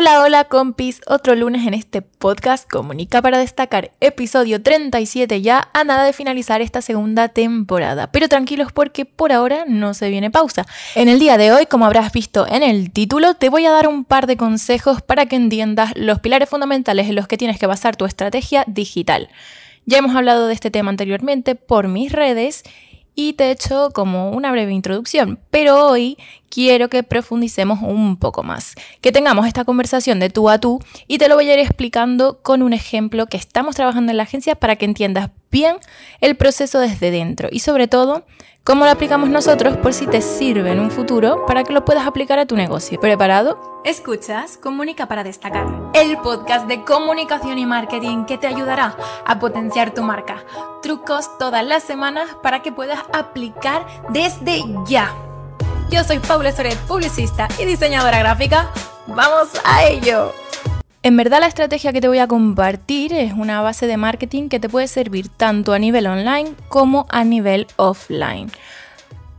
Hola, hola compis, otro lunes en este podcast Comunica para destacar, episodio 37 ya a nada de finalizar esta segunda temporada, pero tranquilos porque por ahora no se viene pausa. En el día de hoy, como habrás visto en el título, te voy a dar un par de consejos para que entiendas los pilares fundamentales en los que tienes que basar tu estrategia digital. Ya hemos hablado de este tema anteriormente por mis redes y te he hecho como una breve introducción, pero hoy quiero que profundicemos un poco más, que tengamos esta conversación de tú a tú y te lo voy a ir explicando con un ejemplo que estamos trabajando en la agencia para que entiendas bien el proceso desde dentro y sobre todo cómo lo aplicamos nosotros por si te sirve en un futuro para que lo puedas aplicar a tu negocio. ¿Preparado? Escuchas Comunica para destacar, el podcast de comunicación y marketing que te ayudará a potenciar tu marca. Trucos todas las semanas para que puedas aplicar desde ya. Yo soy Paula Soret, publicista y diseñadora gráfica. ¡Vamos a ello! En verdad la estrategia que te voy a compartir es una base de marketing que te puede servir tanto a nivel online como a nivel offline.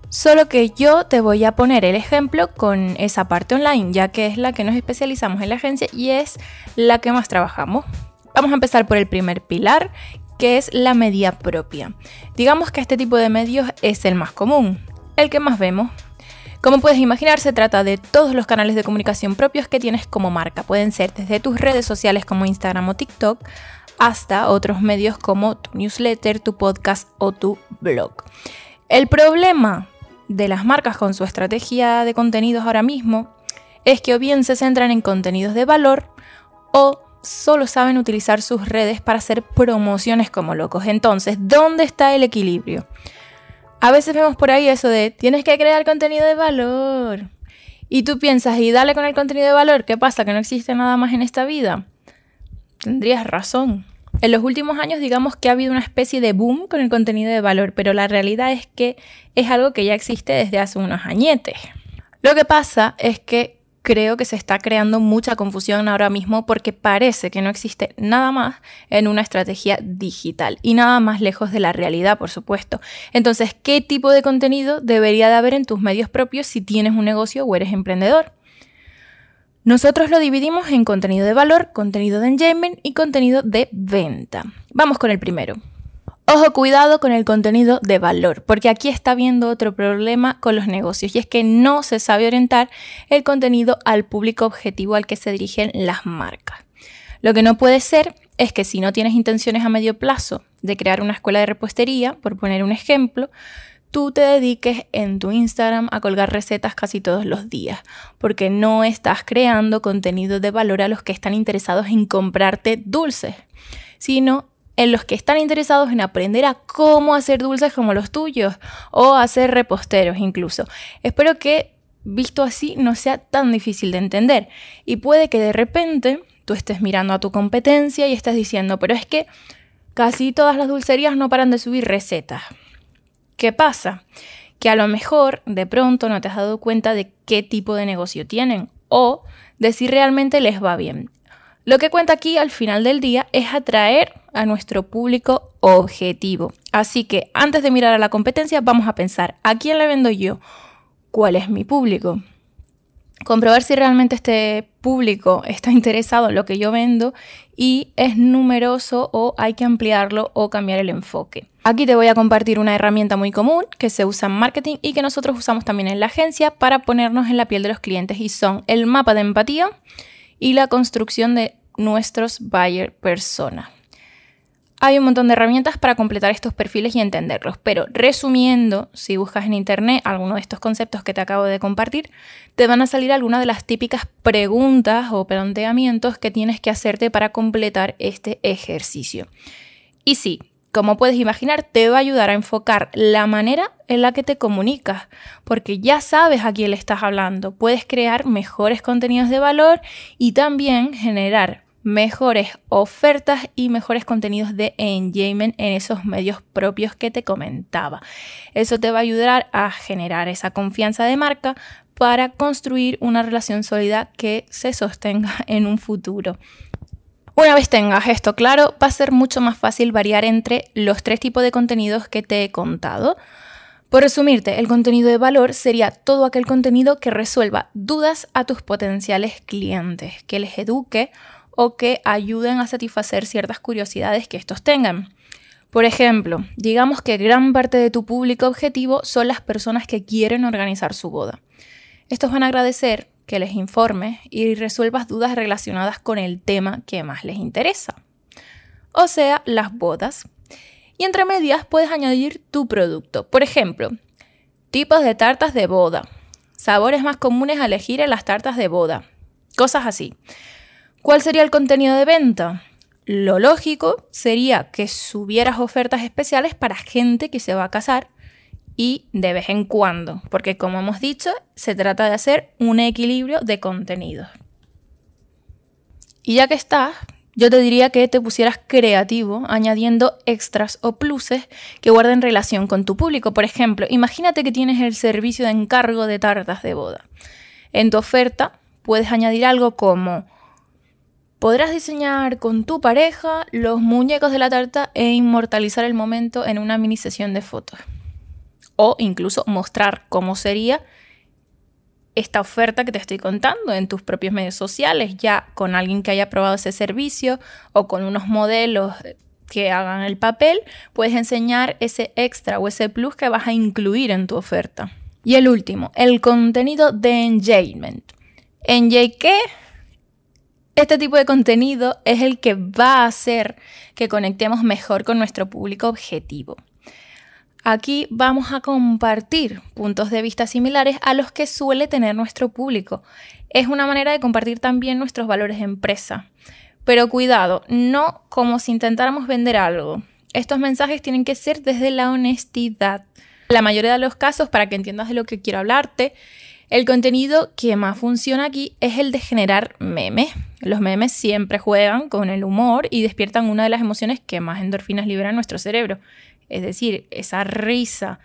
Solo que yo te voy a poner el ejemplo con esa parte online, ya que es la que nos especializamos en la agencia y es la que más trabajamos. Vamos a empezar por el primer pilar, que es la media propia. Digamos que este tipo de medios es el más común, el que más vemos. Como puedes imaginar, se trata de todos los canales de comunicación propios que tienes como marca. Pueden ser desde tus redes sociales como Instagram o TikTok hasta otros medios como tu newsletter, tu podcast o tu blog. El problema de las marcas con su estrategia de contenidos ahora mismo es que o bien se centran en contenidos de valor o solo saben utilizar sus redes para hacer promociones como locos. Entonces, ¿dónde está el equilibrio? A veces vemos por ahí eso de tienes que crear contenido de valor. Y tú piensas, y dale con el contenido de valor, ¿qué pasa? ¿Que no existe nada más en esta vida? Tendrías razón. En los últimos años digamos que ha habido una especie de boom con el contenido de valor, pero la realidad es que es algo que ya existe desde hace unos añetes. Lo que pasa es que creo que se está creando mucha confusión ahora mismo porque parece que no existe nada más en una estrategia digital y nada más lejos de la realidad, por supuesto. Entonces, ¿qué tipo de contenido debería de haber en tus medios propios si tienes un negocio o eres emprendedor? Nosotros lo dividimos en contenido de valor, contenido de engagement y contenido de venta. Vamos con el primero. Ojo, cuidado con el contenido de valor, porque aquí está viendo otro problema con los negocios y es que no se sabe orientar el contenido al público objetivo al que se dirigen las marcas. Lo que no puede ser es que si no tienes intenciones a medio plazo de crear una escuela de repostería, por poner un ejemplo, tú te dediques en tu Instagram a colgar recetas casi todos los días, porque no estás creando contenido de valor a los que están interesados en comprarte dulces, sino en los que están interesados en aprender a cómo hacer dulces como los tuyos o hacer reposteros incluso. Espero que visto así no sea tan difícil de entender y puede que de repente tú estés mirando a tu competencia y estés diciendo, pero es que casi todas las dulcerías no paran de subir recetas. ¿Qué pasa? Que a lo mejor de pronto no te has dado cuenta de qué tipo de negocio tienen o de si realmente les va bien. Lo que cuenta aquí al final del día es atraer a nuestro público objetivo. Así que antes de mirar a la competencia, vamos a pensar, ¿a quién le vendo yo? ¿Cuál es mi público? Comprobar si realmente este público está interesado en lo que yo vendo y es numeroso o hay que ampliarlo o cambiar el enfoque. Aquí te voy a compartir una herramienta muy común que se usa en marketing y que nosotros usamos también en la agencia para ponernos en la piel de los clientes y son el mapa de empatía y la construcción de nuestros buyer persona. Hay un montón de herramientas para completar estos perfiles y entenderlos, pero resumiendo, si buscas en internet alguno de estos conceptos que te acabo de compartir, te van a salir algunas de las típicas preguntas o planteamientos que tienes que hacerte para completar este ejercicio. Y sí, como puedes imaginar, te va a ayudar a enfocar la manera en la que te comunicas, porque ya sabes a quién le estás hablando. Puedes crear mejores contenidos de valor y también generar mejores ofertas y mejores contenidos de engagement en esos medios propios que te comentaba. Eso te va a ayudar a generar esa confianza de marca para construir una relación sólida que se sostenga en un futuro. Una vez tengas esto claro, va a ser mucho más fácil variar entre los tres tipos de contenidos que te he contado. Por resumirte, el contenido de valor sería todo aquel contenido que resuelva dudas a tus potenciales clientes, que les eduque o que ayuden a satisfacer ciertas curiosidades que estos tengan. Por ejemplo, digamos que gran parte de tu público objetivo son las personas que quieren organizar su boda. Estos van a agradecer que les informes y resuelvas dudas relacionadas con el tema que más les interesa. O sea, las bodas. Y entre medias puedes añadir tu producto. Por ejemplo, tipos de tartas de boda, sabores más comunes a elegir en las tartas de boda, cosas así. ¿Cuál sería el contenido de venta? Lo lógico sería que subieras ofertas especiales para gente que se va a casar y de vez en cuando, porque como hemos dicho, se trata de hacer un equilibrio de contenidos. Y ya que estás, yo te diría que te pusieras creativo añadiendo extras o pluses que guarden relación con tu público. Por ejemplo, imagínate que tienes el servicio de encargo de tartas de boda. En tu oferta puedes añadir algo como Podrás diseñar con tu pareja los muñecos de la tarta e inmortalizar el momento en una mini sesión de fotos. O incluso mostrar cómo sería esta oferta que te estoy contando en tus propios medios sociales, ya con alguien que haya probado ese servicio o con unos modelos que hagan el papel, puedes enseñar ese extra o ese plus que vas a incluir en tu oferta. Y el último, el contenido de engagement. ¿Engage qué? Este tipo de contenido es el que va a hacer que conectemos mejor con nuestro público objetivo. Aquí vamos a compartir puntos de vista similares a los que suele tener nuestro público. Es una manera de compartir también nuestros valores de empresa. Pero cuidado, no como si intentáramos vender algo. Estos mensajes tienen que ser desde la honestidad. La mayoría de los casos, para que entiendas de lo que quiero hablarte, el contenido que más funciona aquí es el de generar memes. Los memes siempre juegan con el humor y despiertan una de las emociones que más endorfinas liberan en nuestro cerebro. Es decir, esa risa,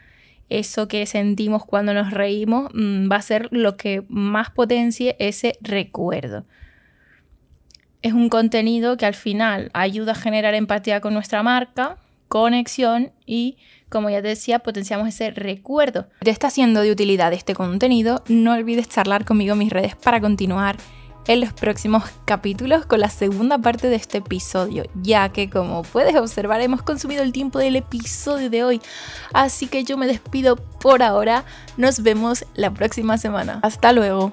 eso que sentimos cuando nos reímos, mm, va a ser lo que más potencie ese recuerdo. Es un contenido que al final ayuda a generar empatía con nuestra marca, conexión y como ya te decía, potenciamos ese recuerdo. ¿Te está siendo de utilidad este contenido? No olvides charlar conmigo en mis redes para continuar en los próximos capítulos con la segunda parte de este episodio, ya que como puedes observar hemos consumido el tiempo del episodio de hoy, así que yo me despido por ahora, nos vemos la próxima semana, hasta luego.